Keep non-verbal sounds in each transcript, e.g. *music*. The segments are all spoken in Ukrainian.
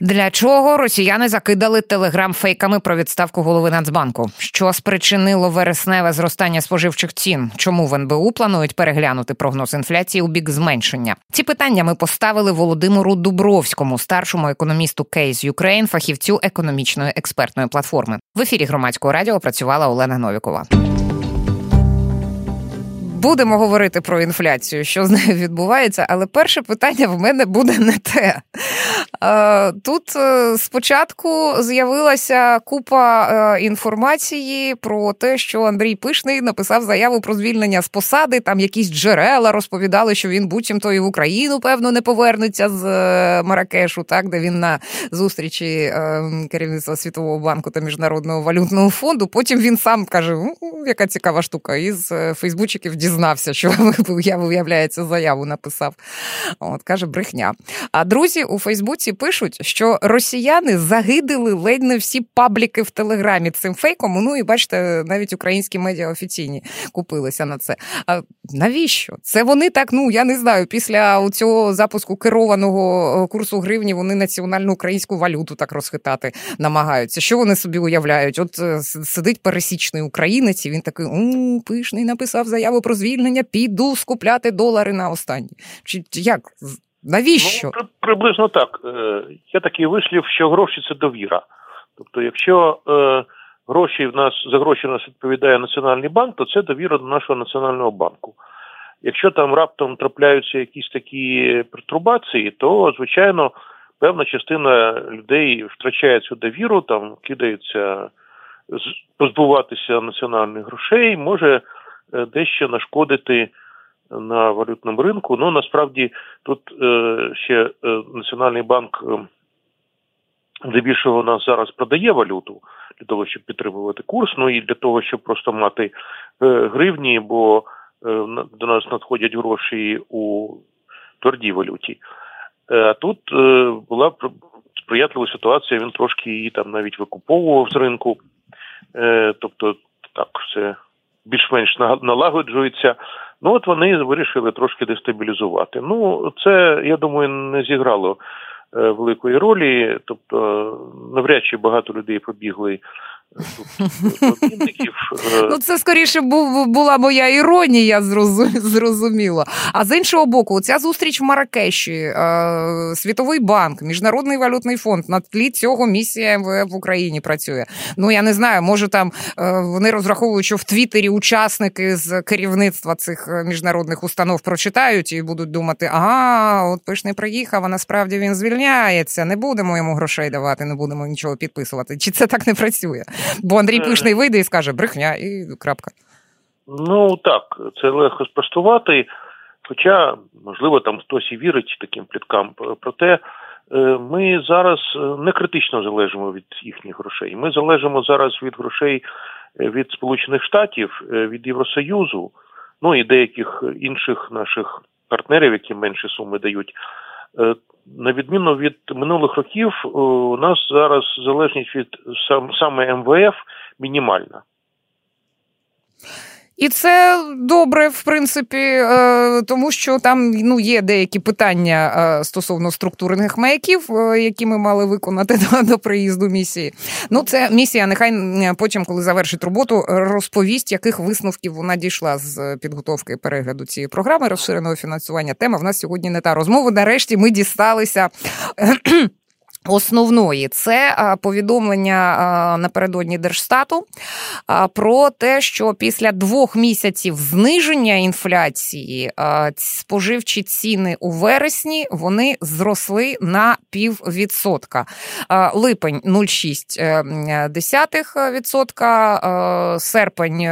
Для чого росіяни закидали телеграм фейками про відставку голови Нацбанку? Що спричинило вересневе зростання споживчих цін? Чому в НБУ планують переглянути прогноз інфляції у бік зменшення? Ці питання ми поставили Володимиру Дубровському, старшому економісту CASE Ukraine, фахівцю економічної експертної платформи. В ефірі громадського радіо працювала Олена Новікова. Будемо говорити про інфляцію, що з нею відбувається, але перше питання в мене буде не те. Тут е, спочатку з'явилася купа е, інформації про те, що Андрій Пишний написав заяву про звільнення з посади. Там якісь джерела розповідали, що він буцімто і в Україну, певно, не повернеться з е, Маракешу, так де він на зустрічі керівництва Світового банку та Міжнародного валютного фонду. Потім він сам каже: яка цікава штука, із Фейсбучиків дізнався, що *laughs* я виявляється заяву написав. От каже, брехня. А друзі у Фейсбуці пишуть, що росіяни загидили ледь не всі пабліки в Телеграмі цим фейком. Ну і бачите, навіть українські медіа офіційні купилися на це. А навіщо? Це вони так, ну я не знаю, після цього запуску керованого е, курсу гривні вони національну українську валюту так розхитати намагаються. Що вони собі уявляють? От е, сидить пересічний українець, і він такий у пишний написав заяву про звільнення, піду скупляти долари на останні. Чи як? Навіщо? Ну, приблизно так. Е, є такий вислів, що гроші це довіра. Тобто, якщо е, гроші в нас за гроші в нас відповідає Національний банк, то це довіра до нашого національного банку. Якщо там раптом трапляються якісь такі пертурбації, то звичайно певна частина людей втрачає цю довіру, там кидаються позбуватися національних грошей, може е, дещо нашкодити на валютному ринку. Ну насправді тут е, ще е, Національний банк е, здебільшого нас зараз продає валюту для того, щоб підтримувати курс. Ну і для того, щоб просто мати е, гривні, бо е, до нас надходять гроші у твердій валюті. Е, а тут була сприятлива ситуація. Він трошки її там навіть викуповував з ринку. Тобто, так все більш-менш налагоджується. Ну от вони вирішили трошки дестабілізувати. Ну це я думаю не зіграло е, великої ролі, тобто навряд чи багато людей побігли Е, ну, це скоріше була моя іронія, зрозуміло. А з іншого боку, ця зустріч в Маракеші, е, Світовий банк, Міжнародний валютний фонд на тлі цього місія МВФ в Україні працює. Ну я не знаю, може там е, вони розраховують, що в Твіттері учасники з керівництва цих міжнародних установ прочитають і будуть думати, ага, от пишний приїхав, а насправді він звільняється. Не будемо йому грошей давати, не будемо нічого підписувати. Чи це так не працює? Бо Андрій е. Пишний вийде і скаже брехня, і крапка. Ну так, це легко спростувати. Хоча, можливо, там хтось і вірить таким пліткам. Проте е, ми зараз е, не критично залежимо від їхніх грошей. Ми залежимо зараз від грошей від Сполучених Штатів, від Євросоюзу, ну і деяких інших наших партнерів, які менші суми дають на відміну від минулих років, у нас зараз залежність від сам, саме МВФ мінімальна. І це добре, в принципі, е, тому що там ну є деякі питання е, стосовно структурних маяків, е, які ми мали виконати *laughs* до, до приїзду місії. Ну, це місія. Нехай потім, коли завершить роботу, розповість, яких висновків вона дійшла з підготовки перегляду цієї програми розширеного фінансування. Тема в нас сьогодні не та розмова. Нарешті ми дісталися. *clears throat* Основної це повідомлення напередодні Держстату про те, що після двох місяців зниження інфляції споживчі ціни у вересні вони зросли на піввідсотка. Липень 0,6%, серпень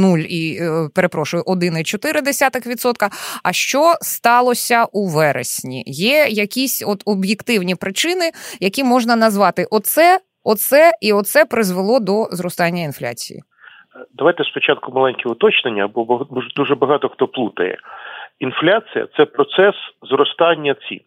0 і е, перепрошую 1,4%. А що сталося у вересні? Є якісь от об'єктивні причини які можна назвати оце, оце і оце призвело до зростання інфляції. Давайте спочатку маленьке уточнення, бо дуже багато хто плутає. Інфляція це процес зростання цін.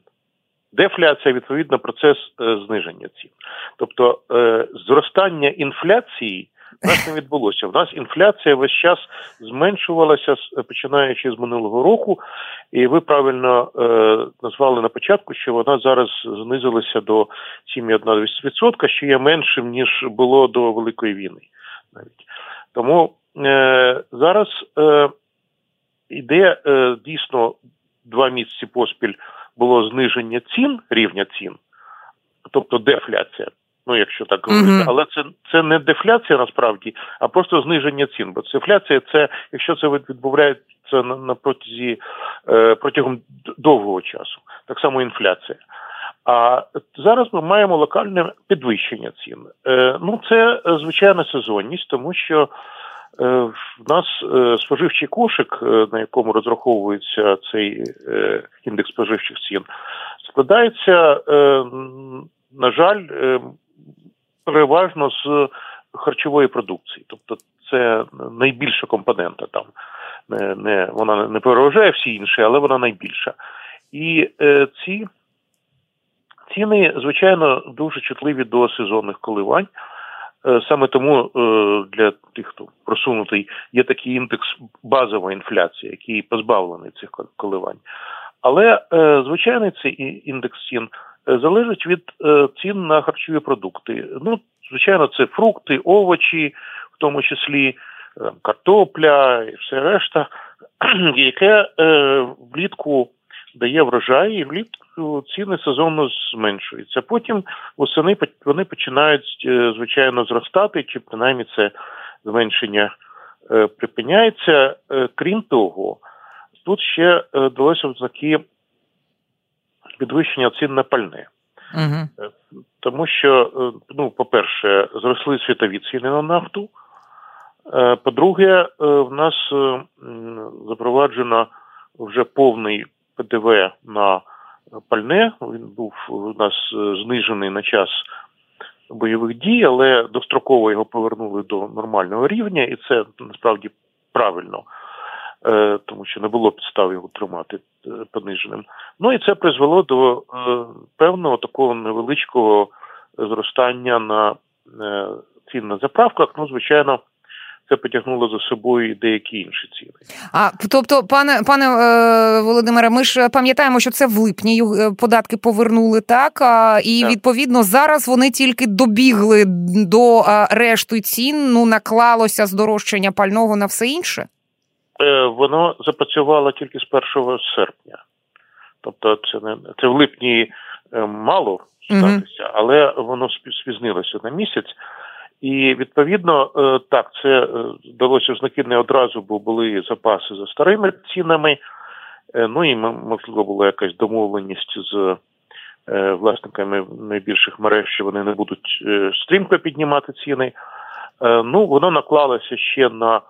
Дефляція, відповідно, процес е, зниження цін. Тобто е, зростання інфляції У нас не відбулося. У нас інфляція весь час зменшувалася, починаючи з минулого року, і ви правильно е, назвали на початку, що вона зараз знизилася до 7,1%, що є меншим ніж було до Великої війни. Навіть тому е, зараз е, іде е, дійсно два місяці поспіль було зниження цін, рівня цін, тобто дефляція. Ну, якщо так говорити, mm-hmm. але це це не дефляція насправді, а просто зниження цін. Бо дефляція це, якщо це відбувається на, на протязі е, протягом довгого часу, так само інфляція. А зараз ми маємо локальне підвищення цін. Е, Ну, це звичайна сезонність, тому що е, в нас е, споживчий кошик, е, на якому розраховується цей е, індекс споживчих цін, складається, на жаль, переважно з харчової продукції, тобто це найбільша компонента там. Не, не вона не переважає всі інші, але вона найбільша. І е, ці ціни, звичайно, дуже чутливі до сезонних коливань. Е, саме тому е, для тих, хто просунутий, є такий індекс базова інфляція, який позбавлений цих коливань. Але е, звичайний цей індекс цін залежить від цін на харчові продукти. Ну, звичайно, це фрукти, овочі, в тому числі картопля і все решта, *clears throat* яке влітку дає врожай, і влітку ціни сезонно зменшуються. Потім восени вони починають е, звичайно зростати, чи принаймні це зменшення е, припиняється. Е, крім того, тут ще далося ознаки підвищення цін на пальне. Угу. Тому що, ну, по-перше, зросли світові ціни на нафту. По-друге, в нас запроваджено вже повний ПДВ на пальне. Він був у нас е, знижений на час бойових дій, але достроково його повернули до нормального рівня, і це насправді правильно, е, тому що не було підстав його тримати е, пониженим. Ну і це призвело до певного такого невеличкого зростання на цін на заправках. Ну, звичайно це потягнуло за собою і деякі інші ціни. А тобто, пане пане е, Володимире, ми ж пам'ятаємо, що це в липні е, податки повернули так, а, і так. відповідно зараз вони тільки добігли до а, решту цін. Ну наклалося здорожчання пального на все інше. Е, Воно запрацювало тільки з 1 серпня, тобто, це не це в липні е, мало статися, але воно спізнилося на місяць. І відповідно е, так, це е, далося знаки не одразу, бо були запаси за старими цінами. Ну і можливо була якась домовленість з власниками найбільших мереж, що вони не будуть стрімко піднімати ціни. Ну, воно наклалося ще на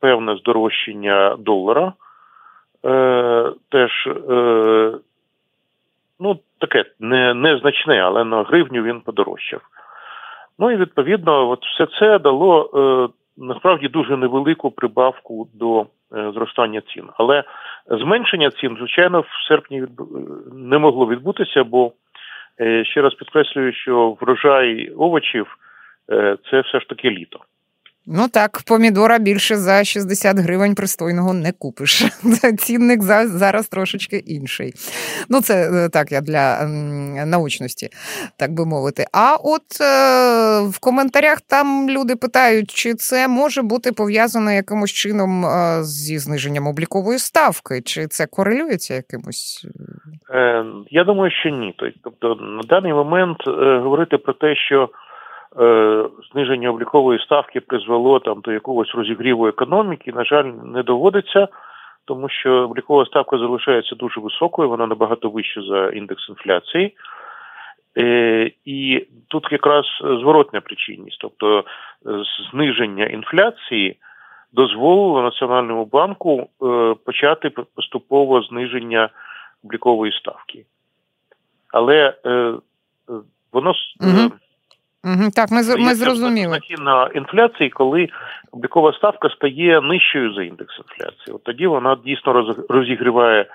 певне здорожчання долара. Теж ну, таке не, незначне, але на гривню він подорожчав. Ну і відповідно, от все це дало е, насправді дуже невелику прибавку до е, зростання цін. Але зменшення цін, звичайно, в серпні відб... не могло відбутися, бо е, ще раз підкреслюю, що врожай овочів е, це все ж таки літо. Ну так, помідора більше за 60 гривень пристойного не купиш. *laughs* Цінник зараз трошечки інший. Ну, це е, так, я для научності, так би мовити. А от е, в коментарях там люди питають, чи це може бути пов'язано якимось чином е, зі зниженням облікової ставки, чи це корелюється якимось? Я думаю, що ні. Тобто, на даний момент говорити про те, що зниження облікової ставки призвело там до якогось розігріву економіки, на жаль, не доводиться, тому що облікова ставка залишається дуже високою, вона набагато вища за індекс інфляції. Е, і тут якраз зворотня причинність, тобто зниження інфляції дозволило Національному банку е, почати поступово зниження облікової ставки. Але воно угу. Угу, Так, ми ми зрозуміли. на інфляції, коли облікова ставка стає нижчою за індекс інфляції. От тоді вона дійсно розігріває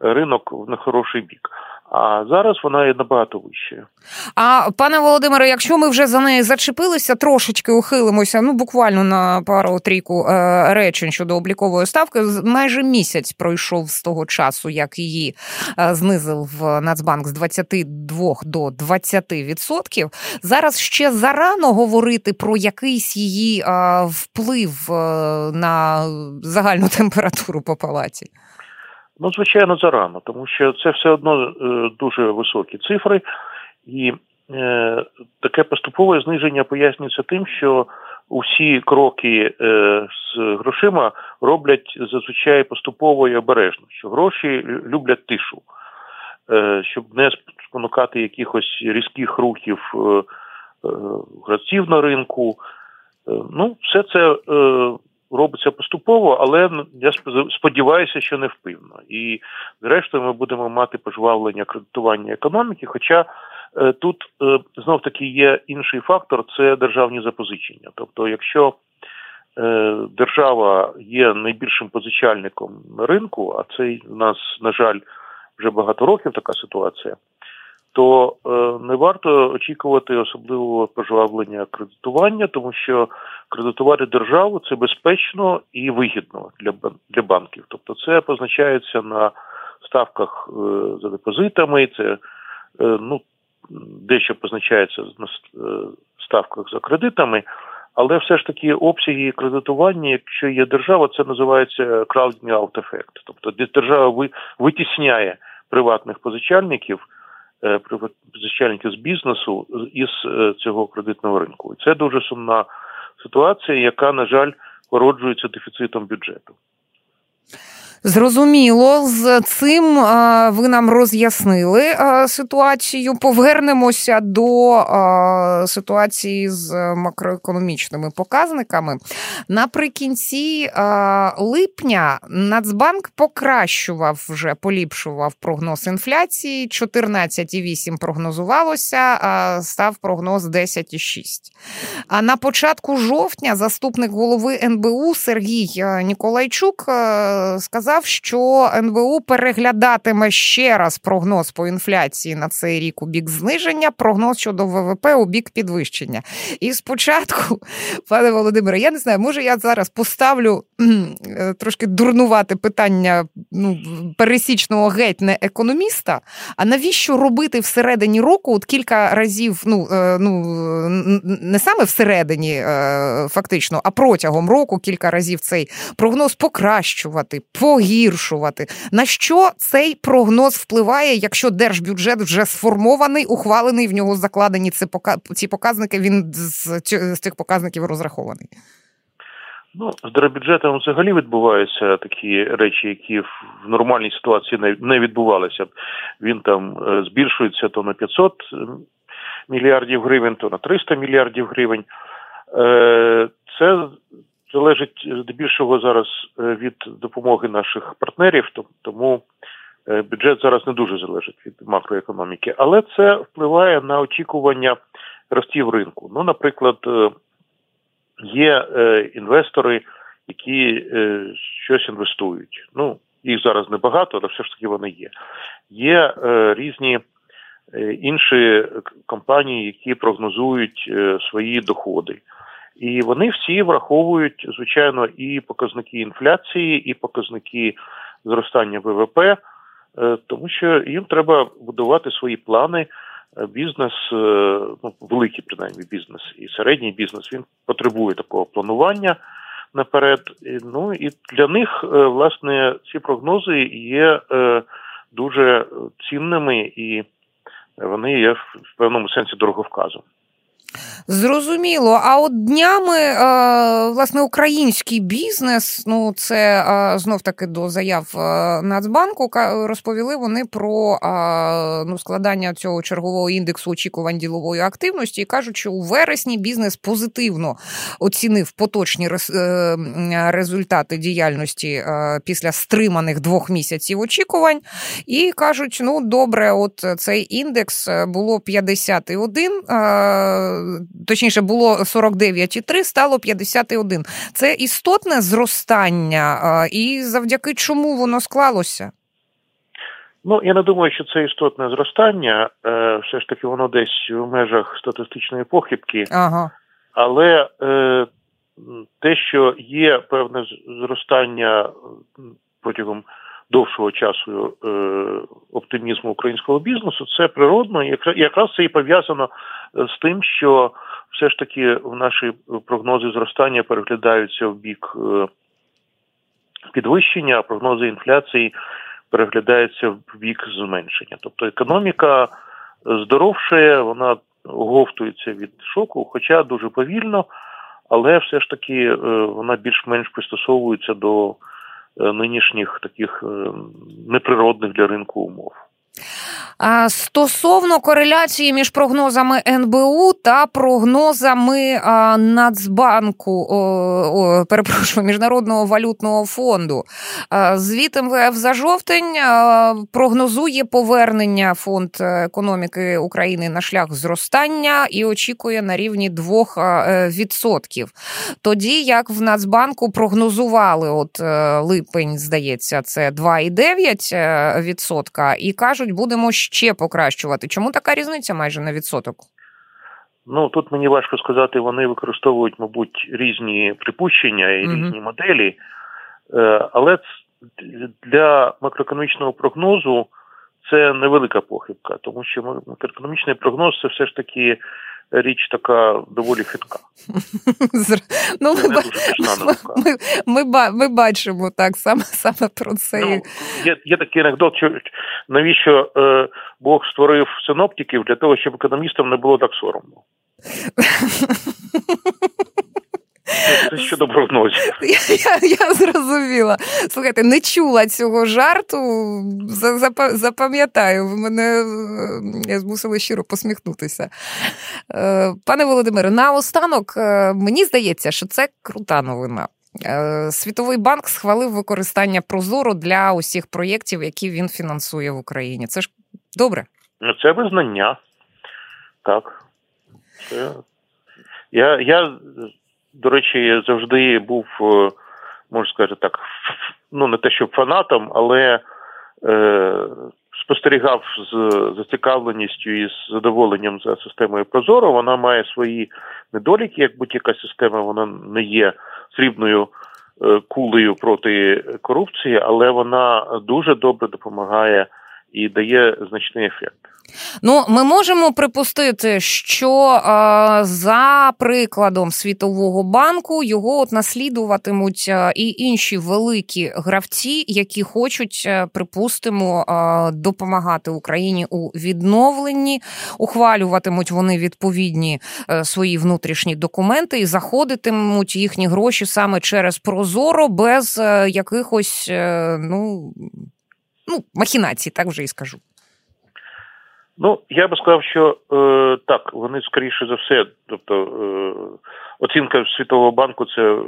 ринок в нехороший бік. А зараз вона є набагато вищою. А пане Володимире, якщо ми вже за неї зачепилися, трошечки ухилимося, ну буквально на пару трійку е, речень щодо облікової ставки, майже місяць пройшов з того часу, як її е, знизив Нацбанк з 22 до 20%. Зараз ще зарано говорити про якийсь її е, вплив на загальну *laughs* температуру по палаці. Ну, звичайно, зарано, тому що це все одно е, дуже високі цифри, і е, таке поступове зниження пояснюється тим, що усі кроки е, з грошима роблять зазвичай поступово і обережно, що гроші люблять тишу, щоб не спонукати якихось різких рухів гравців на ринку. Ну, все це робиться поступово, але я сподіваюся, що не впливно. І зрештою ми будемо мати пожвавлення кредитування економіки. Хоча е, тут е, знов таки є інший фактор це державні запозичення. Тобто, якщо е, держава є найбільшим позичальником ринку, а це в нас, на жаль, вже багато років така ситуація то е, не варто очікувати особливого пожвавлення кредитування, тому що кредитувати державу це безпечно і вигідно для для банків. Тобто, це позначається на ставках е, за депозитами, це е, ну дещо позначається на ставках за кредитами. Але все ж таки обсяги кредитування, якщо є держава, це називається crowding out ефект. Тобто держава витісняє приватних позичальників. Е, позичальників з бізнесу із е, цього кредитного ринку. І це дуже сумна ситуація, яка, на жаль, породжується дефіцитом бюджету. Зрозуміло, з цим ви нам роз'яснили ситуацію. Повернемося до ситуації з макроекономічними показниками. Наприкінці липня Нацбанк покращував вже поліпшував прогноз інфляції. 14,8 прогнозувалося, став прогноз 10,6. А на початку жовтня заступник голови НБУ Сергій Ніколайчук сказав сказав, що НБУ переглядатиме ще раз прогноз по інфляції на цей рік у бік зниження, прогноз щодо ВВП у бік підвищення. І спочатку, *laughs* пане Володимире, я не знаю, може я зараз поставлю е, трошки дурнувати питання ну, пересічного геть не економіста. А навіщо робити всередині року от кілька разів, ну е, ну не саме всередині, е, фактично, а протягом року кілька разів цей прогноз покращувати, по погіршувати. На що цей прогноз впливає, якщо держбюджет вже сформований, ухвалений в нього закладені ці показники? Він з цих показників розрахований. Ну, з держбюджетом взагалі відбуваються такі речі, які в нормальній ситуації не відбувалися. Він там е, збільшується то на 500 мільярдів гривень, то на 300 мільярдів гривень. Е, це залежить здебільшого зараз е, від допомоги наших партнерів, тому е, бюджет зараз не дуже залежить від макроекономіки, але це впливає на очікування ростів ринку. Ну, наприклад, е, є інвестори, які щось інвестують. Ну, їх зараз небагато, але все ж таки вони є. Є різні. Інші компанії, які прогнозують свої доходи, і вони всі враховують, звичайно, і показники інфляції, і показники зростання ВВП, е, тому що їм треба будувати свої плани. Е, бізнес, е, ну великий принаймні бізнес і середній бізнес він потребує такого планування наперед. Ну і для них власне ці прогнози є дуже цінними і вони є в певному сенсі дороговказом. Зрозуміло. А от днями, е, власне, український бізнес, ну це е, знов таки до заяв е, Нацбанку, розповіли вони про ну, складання цього чергового індексу очікувань ділової активності і кажуть, що у вересні бізнес позитивно оцінив поточні результати діяльності після стриманих двох місяців очікувань. І кажуть, ну добре, от цей індекс було 51 точніше було 49,3, стало 51. Це істотне зростання, і завдяки чому воно склалося? Ну, я не думаю, що це істотне зростання. Е, Все ж таки, воно десь в межах статистичної похибки. Ага. Але е, те, що є певне зростання протягом довшого часу е, оптимізму українського бізнесу, це природно, і якраз це і пов'язано з тим, що все ж таки в наші прогнози зростання переглядаються в бік е, підвищення, а прогнози інфляції переглядається в бік зменшення. Тобто економіка здоровшає, вона оговтується від шоку, хоча дуже повільно, але все ж таки е, вона більш-менш пристосовується до е, нинішніх таких неприродних для ринку умов. Стосовно кореляції між прогнозами НБУ та прогнозами Нацбанку, перепрошую, Міжнародного валютного фонду, звіт МВФ за жовтень прогнозує повернення фонд економіки України на шлях зростання і очікує на рівні 2%. Тоді як в Нацбанку прогнозували, от е, липень, здається, це 2,9% і кажуть, будемо ще покращувати. Чому така різниця майже на відсоток? Ну тут мені важко сказати, вони використовують, мабуть, різні припущення і mm різні моделі, е, але для макроекономічного прогнозу це невелика похибка, тому що макроекономічний прогноз це все ж таки річ така доволі хитка. *laughs* Ну, ми, ми, ми, ми, бачимо так саме саме про це. Ну, Є є такий анекдот, що навіщо е, Бог створив синоптиків для того, щоб економістам не було так соромно. *laughs* Це щодо прогнозів. Я, я я, зрозуміла. Слухайте, не чула цього жарту. Запам'ятаю, ви мене я змусила щиро посміхнутися. Е, пане Володимире, наостанок, е, мені здається, що це крута новина. Е, Світовий банк схвалив використання Прозоро для усіх проєктів, які він фінансує в Україні. Це ж добре? Ну, це визнання. Так. Це... Я я до речі, завжди був, е, можна сказати так, ну не те, щоб фанатом, але е, спостерігав з зацікавленістю і з задоволенням за системою Прозоро. Вона має свої недоліки, як будь-яка система, вона не є срібною е, кулею проти корупції, але вона дуже добре допомагає і дає значний ефект. Ну, ми можемо припустити, що е, за прикладом Світового банку його от наслідуватимуть е, і інші великі гравці, які хочуть, е, припустимо, допомагати Україні у відновленні, ухвалюватимуть вони відповідні свої внутрішні документи і заходитимуть їхні гроші саме через Прозоро без якихось ну, ну, махінацій, так вже і скажу. Ну, я би сказав, що е, так, вони скоріше за все, тобто е, оцінка Світового банку це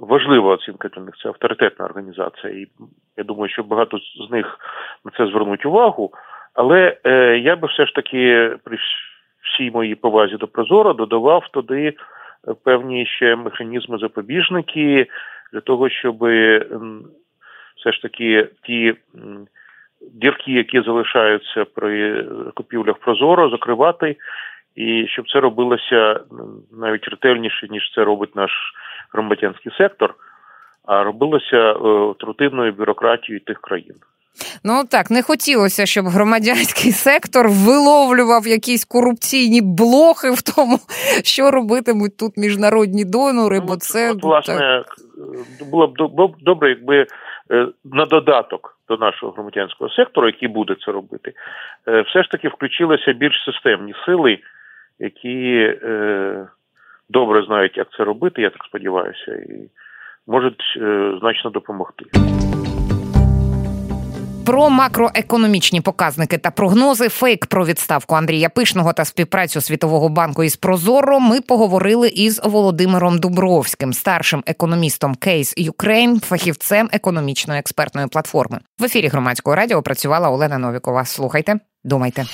важлива оцінка для них, це авторитетна організація. І я думаю, що багато з них на це звернуть увагу. Але е, я би все ж таки при всій моїй повазі до Прозоро додавав туди певні ще механізми запобіжники для того, щоб все ж таки ті дірки, які залишаються при купівлях Прозоро, закривати, і щоб це робилося навіть ретельніше, ніж це робить наш громадянський сектор, а робилося е, рутинною бюрократією тих країн. Ну так, не хотілося, щоб громадянський сектор виловлював якісь корупційні блохи в тому, що робитимуть тут міжнародні донори. Ну, бо це от, власне так. було б добре, якби е, на додаток до нашого громадянського сектору, який буде це робити, е, все ж таки включилися більш системні сили, які е, добре знають, як це робити, я так сподіваюся, і можуть е, значно допомогти. Про макроекономічні показники та прогнози, фейк про відставку Андрія Пишного та співпрацю Світового банку із Прозоро. Ми поговорили із Володимиром Дубровським, старшим економістом CASE Ukraine, фахівцем економічної експертної платформи. В ефірі громадського радіо працювала Олена Новікова. Слухайте, думайте.